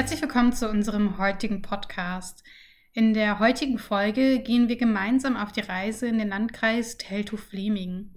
Herzlich willkommen zu unserem heutigen Podcast. In der heutigen Folge gehen wir gemeinsam auf die Reise in den Landkreis Teltow-Fleming.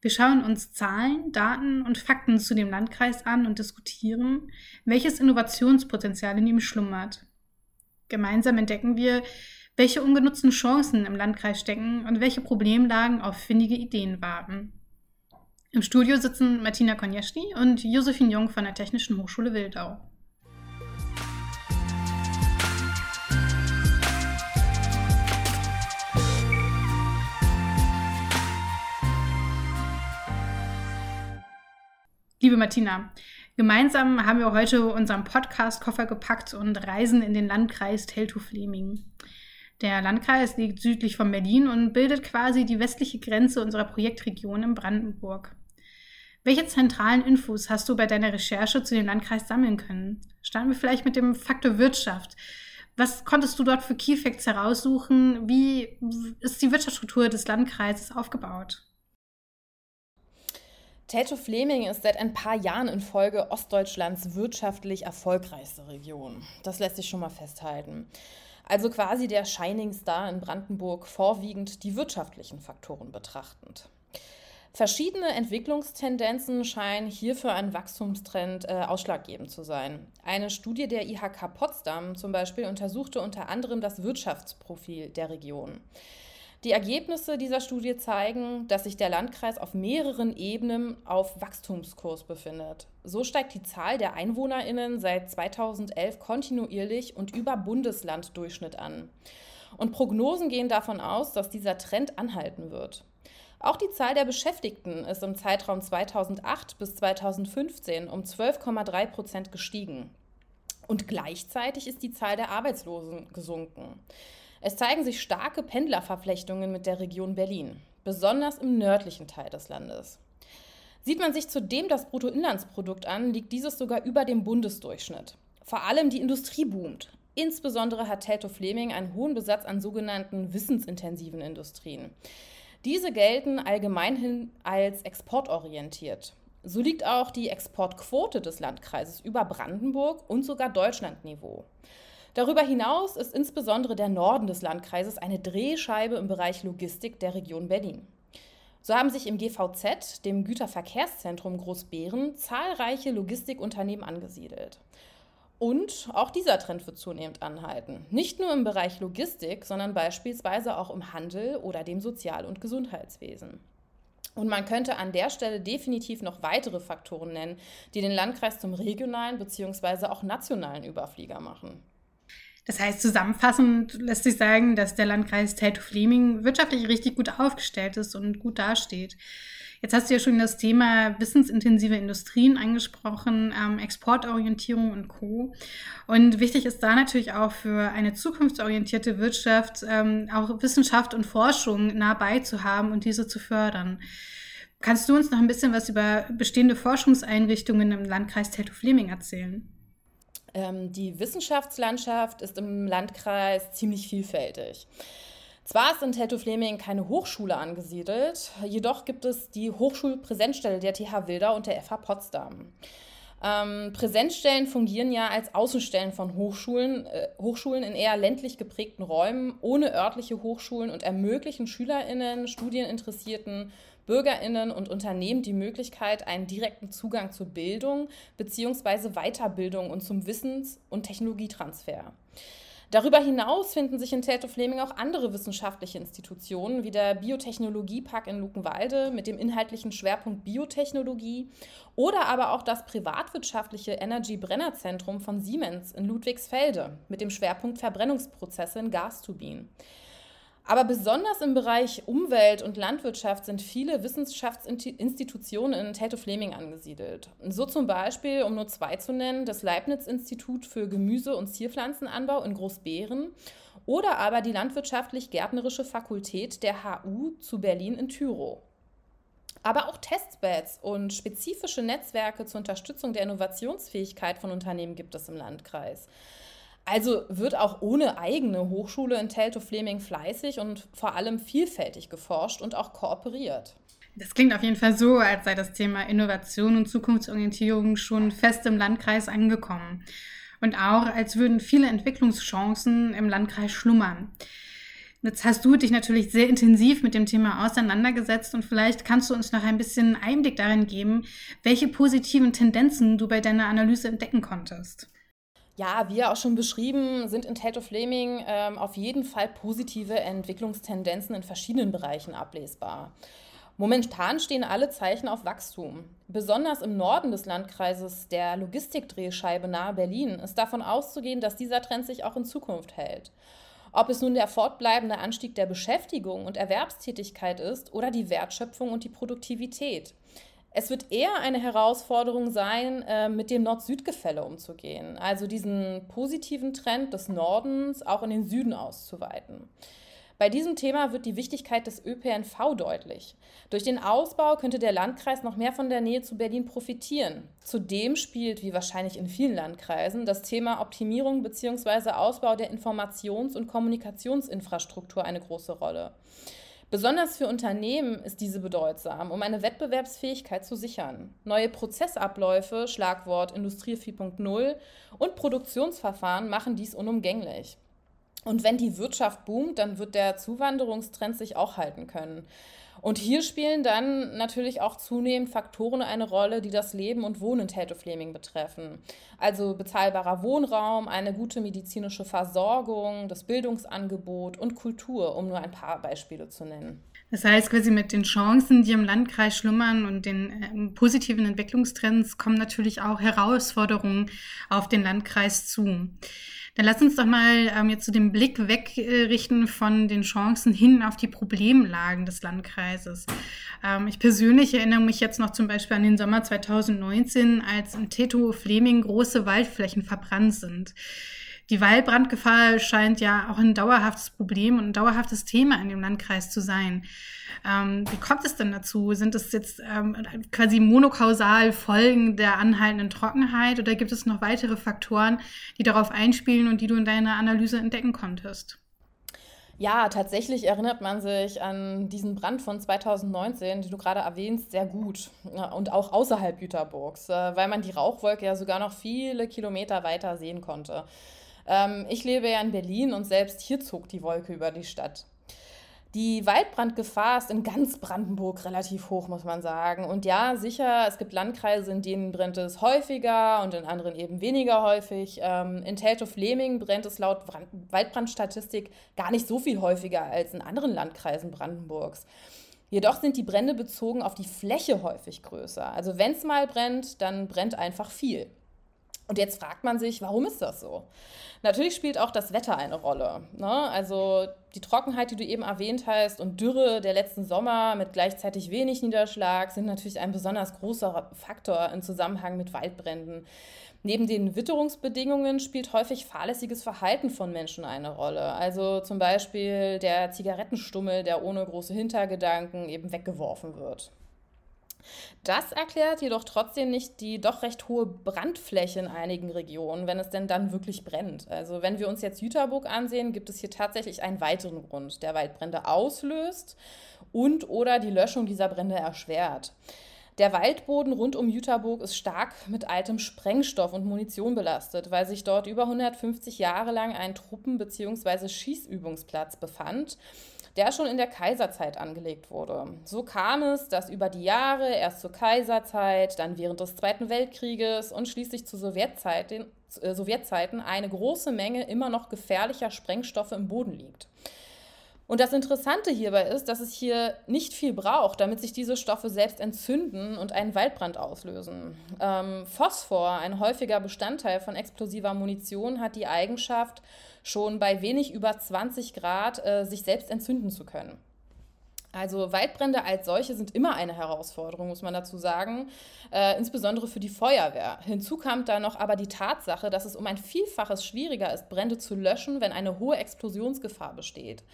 Wir schauen uns Zahlen, Daten und Fakten zu dem Landkreis an und diskutieren, welches Innovationspotenzial in ihm schlummert. Gemeinsam entdecken wir, welche ungenutzten Chancen im Landkreis stecken und welche Problemlagen auf findige Ideen warten. Im Studio sitzen Martina Konjeschny und Josephine Jung von der Technischen Hochschule Wildau. Liebe Martina, gemeinsam haben wir heute unseren Podcast-Koffer gepackt und reisen in den Landkreis Teltow-Fleming. Der Landkreis liegt südlich von Berlin und bildet quasi die westliche Grenze unserer Projektregion in Brandenburg. Welche zentralen Infos hast du bei deiner Recherche zu dem Landkreis sammeln können? Starten wir vielleicht mit dem Faktor Wirtschaft. Was konntest du dort für Key Facts heraussuchen? Wie ist die Wirtschaftsstruktur des Landkreises aufgebaut? Teltow-Fleming ist seit ein paar Jahren in Folge Ostdeutschlands wirtschaftlich erfolgreichste Region. Das lässt sich schon mal festhalten. Also quasi der Shining Star in Brandenburg, vorwiegend die wirtschaftlichen Faktoren betrachtend. Verschiedene Entwicklungstendenzen scheinen hierfür ein Wachstumstrend äh, ausschlaggebend zu sein. Eine Studie der IHK Potsdam zum Beispiel untersuchte unter anderem das Wirtschaftsprofil der Region. Die Ergebnisse dieser Studie zeigen, dass sich der Landkreis auf mehreren Ebenen auf Wachstumskurs befindet. So steigt die Zahl der Einwohnerinnen seit 2011 kontinuierlich und über Bundeslanddurchschnitt an. Und Prognosen gehen davon aus, dass dieser Trend anhalten wird. Auch die Zahl der Beschäftigten ist im Zeitraum 2008 bis 2015 um 12,3 Prozent gestiegen. Und gleichzeitig ist die Zahl der Arbeitslosen gesunken. Es zeigen sich starke Pendlerverflechtungen mit der Region Berlin, besonders im nördlichen Teil des Landes. Sieht man sich zudem das Bruttoinlandsprodukt an, liegt dieses sogar über dem Bundesdurchschnitt. Vor allem die Industrie boomt. Insbesondere hat Teltow-Fleming einen hohen Besatz an sogenannten wissensintensiven Industrien. Diese gelten allgemeinhin als exportorientiert. So liegt auch die Exportquote des Landkreises über Brandenburg und sogar Deutschlandniveau. Darüber hinaus ist insbesondere der Norden des Landkreises eine Drehscheibe im Bereich Logistik der Region Berlin. So haben sich im GVZ, dem Güterverkehrszentrum Großbären, zahlreiche Logistikunternehmen angesiedelt. Und auch dieser Trend wird zunehmend anhalten. Nicht nur im Bereich Logistik, sondern beispielsweise auch im Handel oder dem Sozial- und Gesundheitswesen. Und man könnte an der Stelle definitiv noch weitere Faktoren nennen, die den Landkreis zum regionalen bzw. auch nationalen Überflieger machen. Das heißt, zusammenfassend lässt sich sagen, dass der Landkreis Teltow-Fleming wirtschaftlich richtig gut aufgestellt ist und gut dasteht. Jetzt hast du ja schon das Thema wissensintensive Industrien angesprochen, ähm, Exportorientierung und Co. Und wichtig ist da natürlich auch für eine zukunftsorientierte Wirtschaft ähm, auch Wissenschaft und Forschung nah bei zu haben und diese zu fördern. Kannst du uns noch ein bisschen was über bestehende Forschungseinrichtungen im Landkreis Teltow-Fleming erzählen? Ähm, die Wissenschaftslandschaft ist im Landkreis ziemlich vielfältig. Zwar ist in Teltow-Fleming keine Hochschule angesiedelt, jedoch gibt es die Hochschulpräsenzstelle der TH Wildau und der FH Potsdam. Ähm, Präsenzstellen fungieren ja als Außenstellen von Hochschulen, äh, Hochschulen in eher ländlich geprägten Räumen ohne örtliche Hochschulen und ermöglichen SchülerInnen, Studieninteressierten BürgerInnen und Unternehmen die Möglichkeit, einen direkten Zugang zur Bildung bzw. Weiterbildung und zum Wissens- und Technologietransfer. Darüber hinaus finden sich in Teltow-Fleming auch andere wissenschaftliche Institutionen, wie der Biotechnologiepark in Luckenwalde mit dem inhaltlichen Schwerpunkt Biotechnologie oder aber auch das privatwirtschaftliche Energy Brenner Zentrum von Siemens in Ludwigsfelde mit dem Schwerpunkt Verbrennungsprozesse in Gasturbinen. Aber besonders im Bereich Umwelt und Landwirtschaft sind viele Wissenschaftsinstitutionen in Teltow-Fleming angesiedelt. So zum Beispiel, um nur zwei zu nennen, das Leibniz-Institut für Gemüse- und Zierpflanzenanbau in Großbeeren oder aber die Landwirtschaftlich-Gärtnerische Fakultät der HU zu Berlin in Tyrow. Aber auch Testbeds und spezifische Netzwerke zur Unterstützung der Innovationsfähigkeit von Unternehmen gibt es im Landkreis. Also wird auch ohne eigene Hochschule in Teltow-Fleming fleißig und vor allem vielfältig geforscht und auch kooperiert. Das klingt auf jeden Fall so, als sei das Thema Innovation und Zukunftsorientierung schon fest im Landkreis angekommen. und auch, als würden viele Entwicklungschancen im Landkreis schlummern. Jetzt hast du dich natürlich sehr intensiv mit dem Thema auseinandergesetzt und vielleicht kannst du uns noch ein bisschen Einblick darin geben, welche positiven Tendenzen du bei deiner Analyse entdecken konntest. Ja, wie auch schon beschrieben, sind in Tate of Flaming ähm, auf jeden Fall positive Entwicklungstendenzen in verschiedenen Bereichen ablesbar. Momentan stehen alle Zeichen auf Wachstum. Besonders im Norden des Landkreises, der Logistikdrehscheibe nahe Berlin, ist davon auszugehen, dass dieser Trend sich auch in Zukunft hält. Ob es nun der fortbleibende Anstieg der Beschäftigung und Erwerbstätigkeit ist oder die Wertschöpfung und die Produktivität. Es wird eher eine Herausforderung sein, äh, mit dem Nord-Süd-Gefälle umzugehen, also diesen positiven Trend des Nordens auch in den Süden auszuweiten. Bei diesem Thema wird die Wichtigkeit des ÖPNV deutlich. Durch den Ausbau könnte der Landkreis noch mehr von der Nähe zu Berlin profitieren. Zudem spielt, wie wahrscheinlich in vielen Landkreisen, das Thema Optimierung bzw. Ausbau der Informations- und Kommunikationsinfrastruktur eine große Rolle. Besonders für Unternehmen ist diese bedeutsam, um eine Wettbewerbsfähigkeit zu sichern. Neue Prozessabläufe, Schlagwort Industrie 4.0 und Produktionsverfahren machen dies unumgänglich. Und wenn die Wirtschaft boomt, dann wird der Zuwanderungstrend sich auch halten können. Und hier spielen dann natürlich auch zunehmend Faktoren eine Rolle, die das Leben und Wohnen in Tätofleming betreffen. Also bezahlbarer Wohnraum, eine gute medizinische Versorgung, das Bildungsangebot und Kultur, um nur ein paar Beispiele zu nennen. Das heißt, quasi mit den Chancen, die im Landkreis schlummern und den äh, positiven Entwicklungstrends kommen natürlich auch Herausforderungen auf den Landkreis zu. Dann lass uns doch mal ähm, jetzt zu so dem Blick wegrichten von den Chancen hin auf die Problemlagen des Landkreises. Ähm, ich persönlich erinnere mich jetzt noch zum Beispiel an den Sommer 2019, als in Teto-Fleming große Waldflächen verbrannt sind. Die Waldbrandgefahr scheint ja auch ein dauerhaftes Problem und ein dauerhaftes Thema in dem Landkreis zu sein. Ähm, wie kommt es denn dazu? Sind es jetzt ähm, quasi monokausal Folgen der anhaltenden Trockenheit oder gibt es noch weitere Faktoren, die darauf einspielen und die du in deiner Analyse entdecken konntest? Ja, tatsächlich erinnert man sich an diesen Brand von 2019, den du gerade erwähnst, sehr gut. Und auch außerhalb Jüterburgs, äh, weil man die Rauchwolke ja sogar noch viele Kilometer weiter sehen konnte. Ähm, ich lebe ja in Berlin und selbst hier zog die Wolke über die Stadt. Die Waldbrandgefahr ist in ganz Brandenburg relativ hoch, muss man sagen. Und ja, sicher, es gibt Landkreise, in denen brennt es häufiger und in anderen eben weniger häufig. Ähm, in Teltow-Fleming brennt es laut Waldbrandstatistik gar nicht so viel häufiger als in anderen Landkreisen Brandenburgs. Jedoch sind die Brände bezogen auf die Fläche häufig größer. Also wenn es mal brennt, dann brennt einfach viel. Und jetzt fragt man sich, warum ist das so? Natürlich spielt auch das Wetter eine Rolle. Ne? Also die Trockenheit, die du eben erwähnt hast, und Dürre der letzten Sommer mit gleichzeitig wenig Niederschlag sind natürlich ein besonders großer Faktor im Zusammenhang mit Waldbränden. Neben den Witterungsbedingungen spielt häufig fahrlässiges Verhalten von Menschen eine Rolle. Also zum Beispiel der Zigarettenstummel, der ohne große Hintergedanken eben weggeworfen wird. Das erklärt jedoch trotzdem nicht die doch recht hohe Brandfläche in einigen Regionen, wenn es denn dann wirklich brennt. Also wenn wir uns jetzt Jüterburg ansehen, gibt es hier tatsächlich einen weiteren Grund, der Waldbrände auslöst und oder die Löschung dieser Brände erschwert. Der Waldboden rund um Jüterburg ist stark mit altem Sprengstoff und Munition belastet, weil sich dort über 150 Jahre lang ein Truppen- bzw. Schießübungsplatz befand der schon in der Kaiserzeit angelegt wurde. So kam es, dass über die Jahre, erst zur Kaiserzeit, dann während des Zweiten Weltkrieges und schließlich zu Sowjetzeiten, äh, Sowjetzeiten eine große Menge immer noch gefährlicher Sprengstoffe im Boden liegt. Und das Interessante hierbei ist, dass es hier nicht viel braucht, damit sich diese Stoffe selbst entzünden und einen Waldbrand auslösen. Ähm, Phosphor, ein häufiger Bestandteil von explosiver Munition, hat die Eigenschaft, schon bei wenig über 20 Grad äh, sich selbst entzünden zu können. Also Waldbrände als solche sind immer eine Herausforderung, muss man dazu sagen, äh, insbesondere für die Feuerwehr. Hinzu kam da noch aber die Tatsache, dass es um ein Vielfaches schwieriger ist, Brände zu löschen, wenn eine hohe Explosionsgefahr besteht.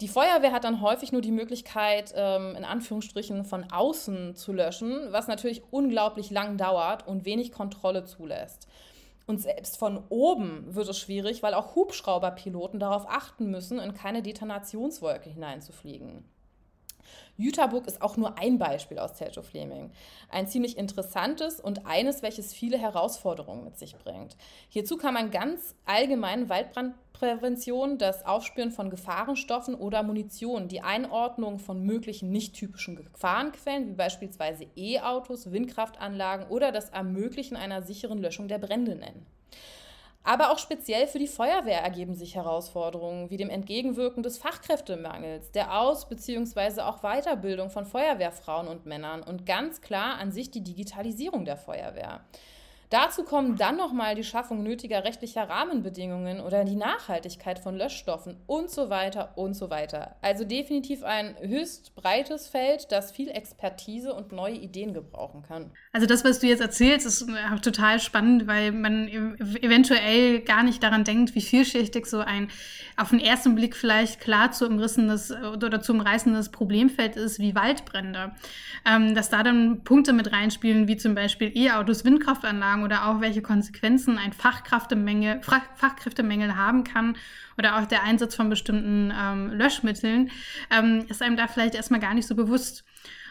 Die Feuerwehr hat dann häufig nur die Möglichkeit, ähm, in Anführungsstrichen von außen zu löschen, was natürlich unglaublich lang dauert und wenig Kontrolle zulässt. Und selbst von oben wird es schwierig, weil auch Hubschrauberpiloten darauf achten müssen, in keine Detonationswolke hineinzufliegen. Jüterburg ist auch nur ein Beispiel aus Teltow-Fleming. Ein ziemlich interessantes und eines, welches viele Herausforderungen mit sich bringt. Hierzu kann man ganz allgemein Waldbrandprävention, das Aufspüren von Gefahrenstoffen oder Munition, die Einordnung von möglichen nicht typischen Gefahrenquellen, wie beispielsweise E-Autos, Windkraftanlagen oder das Ermöglichen einer sicheren Löschung der Brände nennen. Aber auch speziell für die Feuerwehr ergeben sich Herausforderungen wie dem Entgegenwirken des Fachkräftemangels, der Aus- bzw. auch Weiterbildung von Feuerwehrfrauen und Männern und ganz klar an sich die Digitalisierung der Feuerwehr. Dazu kommen dann nochmal die Schaffung nötiger rechtlicher Rahmenbedingungen oder die Nachhaltigkeit von Löschstoffen und so weiter und so weiter. Also definitiv ein höchst breites Feld, das viel Expertise und neue Ideen gebrauchen kann. Also das, was du jetzt erzählst, ist äh, total spannend, weil man eventuell gar nicht daran denkt, wie vielschichtig so ein auf den ersten Blick vielleicht klar zu umrissenes oder zu umreißendes Problemfeld ist wie Waldbrände. Ähm, dass da dann Punkte mit reinspielen, wie zum Beispiel E-Autos, Windkraftanlagen, Auswirkungen oder auch welche Konsequenzen ein Fachkräftemangel, Fachkräftemangel haben kann oder auch der Einsatz von bestimmten ähm, Löschmitteln, ähm, ist einem da vielleicht erstmal gar nicht so bewusst.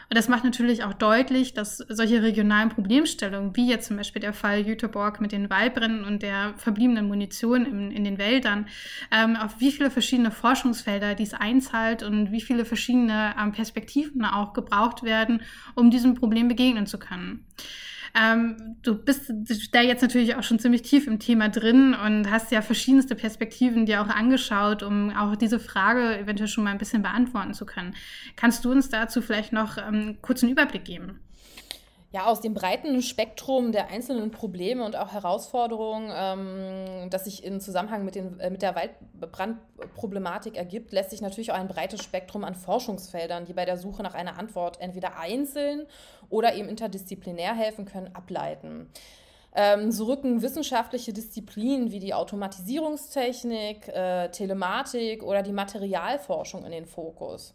Und das macht natürlich auch deutlich, dass solche regionalen Problemstellungen, wie jetzt zum Beispiel der Fall Jüteborg mit den Waldbränden und der verbliebenen Munition in, in den Wäldern, ähm, auf wie viele verschiedene Forschungsfelder dies einzahlt und wie viele verschiedene ähm, Perspektiven auch gebraucht werden, um diesem Problem begegnen zu können. Ähm, du bist da jetzt natürlich auch schon ziemlich tief im Thema drin und hast ja verschiedenste Perspektiven dir auch angeschaut, um auch diese Frage eventuell schon mal ein bisschen beantworten zu können. Kannst du uns dazu vielleicht noch ähm, kurz einen Überblick geben? Ja, aus dem breiten Spektrum der einzelnen Probleme und auch Herausforderungen, ähm, das sich im Zusammenhang mit, den, äh, mit der Waldbrandproblematik ergibt, lässt sich natürlich auch ein breites Spektrum an Forschungsfeldern, die bei der Suche nach einer Antwort entweder einzeln oder eben interdisziplinär helfen können, ableiten. Ähm, so rücken wissenschaftliche Disziplinen wie die Automatisierungstechnik, äh, Telematik oder die Materialforschung in den Fokus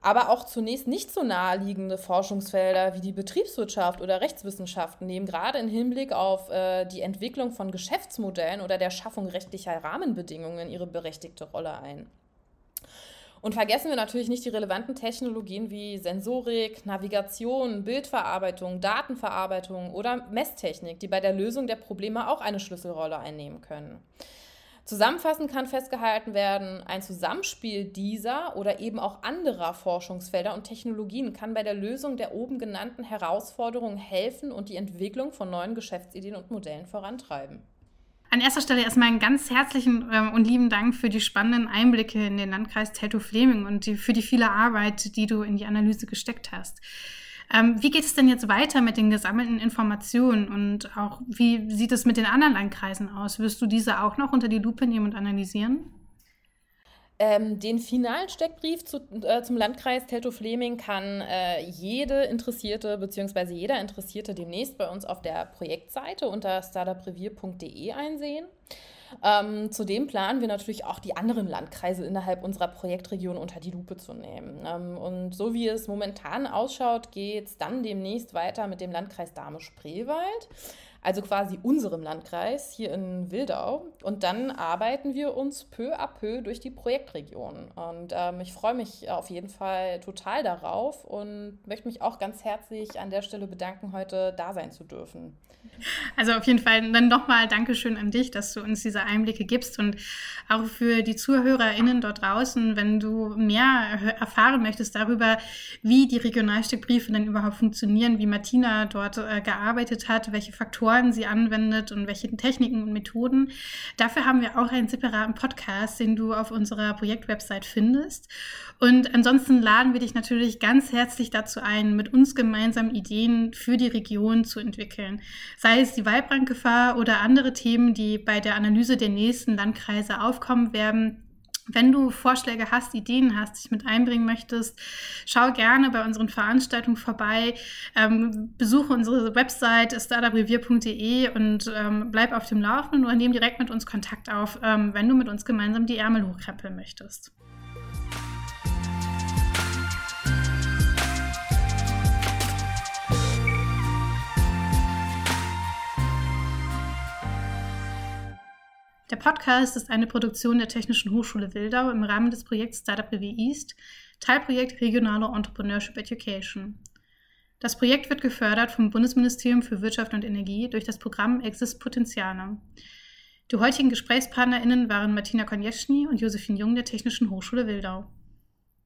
aber auch zunächst nicht so naheliegende Forschungsfelder wie die Betriebswirtschaft oder Rechtswissenschaften nehmen gerade im Hinblick auf äh, die Entwicklung von Geschäftsmodellen oder der Schaffung rechtlicher Rahmenbedingungen ihre berechtigte Rolle ein. Und vergessen wir natürlich nicht die relevanten Technologien wie Sensorik, Navigation, Bildverarbeitung, Datenverarbeitung oder Messtechnik, die bei der Lösung der Probleme auch eine Schlüsselrolle einnehmen können. Zusammenfassend kann festgehalten werden, ein Zusammenspiel dieser oder eben auch anderer Forschungsfelder und Technologien kann bei der Lösung der oben genannten Herausforderungen helfen und die Entwicklung von neuen Geschäftsideen und Modellen vorantreiben. An erster Stelle erstmal einen ganz herzlichen ähm, und lieben Dank für die spannenden Einblicke in den Landkreis Teltow-Fleming und die, für die viele Arbeit, die du in die Analyse gesteckt hast. Ähm, wie geht es denn jetzt weiter mit den gesammelten Informationen und auch wie sieht es mit den anderen Landkreisen aus? Wirst du diese auch noch unter die Lupe nehmen und analysieren? Ähm, den finalen Steckbrief zu, äh, zum Landkreis Teltow-Fleming kann äh, jede Interessierte bzw. jeder Interessierte demnächst bei uns auf der Projektseite unter startuprevier.de einsehen. Ähm, zudem planen wir natürlich auch die anderen Landkreise innerhalb unserer Projektregion unter die Lupe zu nehmen. Ähm, und so wie es momentan ausschaut, geht es dann demnächst weiter mit dem Landkreis Dahme-Spreewald also quasi unserem Landkreis hier in Wildau. Und dann arbeiten wir uns peu à peu durch die Projektregion. Und ähm, ich freue mich auf jeden Fall total darauf und möchte mich auch ganz herzlich an der Stelle bedanken, heute da sein zu dürfen. Also auf jeden Fall dann nochmal Dankeschön an dich, dass du uns diese Einblicke gibst und auch für die ZuhörerInnen dort draußen, wenn du mehr erfahren möchtest darüber, wie die Regionalstückbriefe denn überhaupt funktionieren, wie Martina dort äh, gearbeitet hat, welche Faktoren sie anwendet und welche Techniken und Methoden. Dafür haben wir auch einen separaten Podcast, den du auf unserer Projektwebsite findest. Und ansonsten laden wir dich natürlich ganz herzlich dazu ein, mit uns gemeinsam Ideen für die Region zu entwickeln sei es die Waldbrandgefahr oder andere Themen, die bei der Analyse der nächsten Landkreise aufkommen werden. Wenn du Vorschläge hast, Ideen hast, dich mit einbringen möchtest, schau gerne bei unseren Veranstaltungen vorbei, ähm, besuche unsere Website startuprevier.de und ähm, bleib auf dem Laufenden oder nimm direkt mit uns Kontakt auf, ähm, wenn du mit uns gemeinsam die Ärmel hochkrempeln möchtest. Podcast ist eine Produktion der Technischen Hochschule Wildau im Rahmen des Projekts Startup BW East, Teilprojekt Regionale Entrepreneurship Education. Das Projekt wird gefördert vom Bundesministerium für Wirtschaft und Energie durch das Programm Exist Potenziale. Die heutigen GesprächspartnerInnen waren Martina Konjeschny und Josephine Jung der Technischen Hochschule Wildau.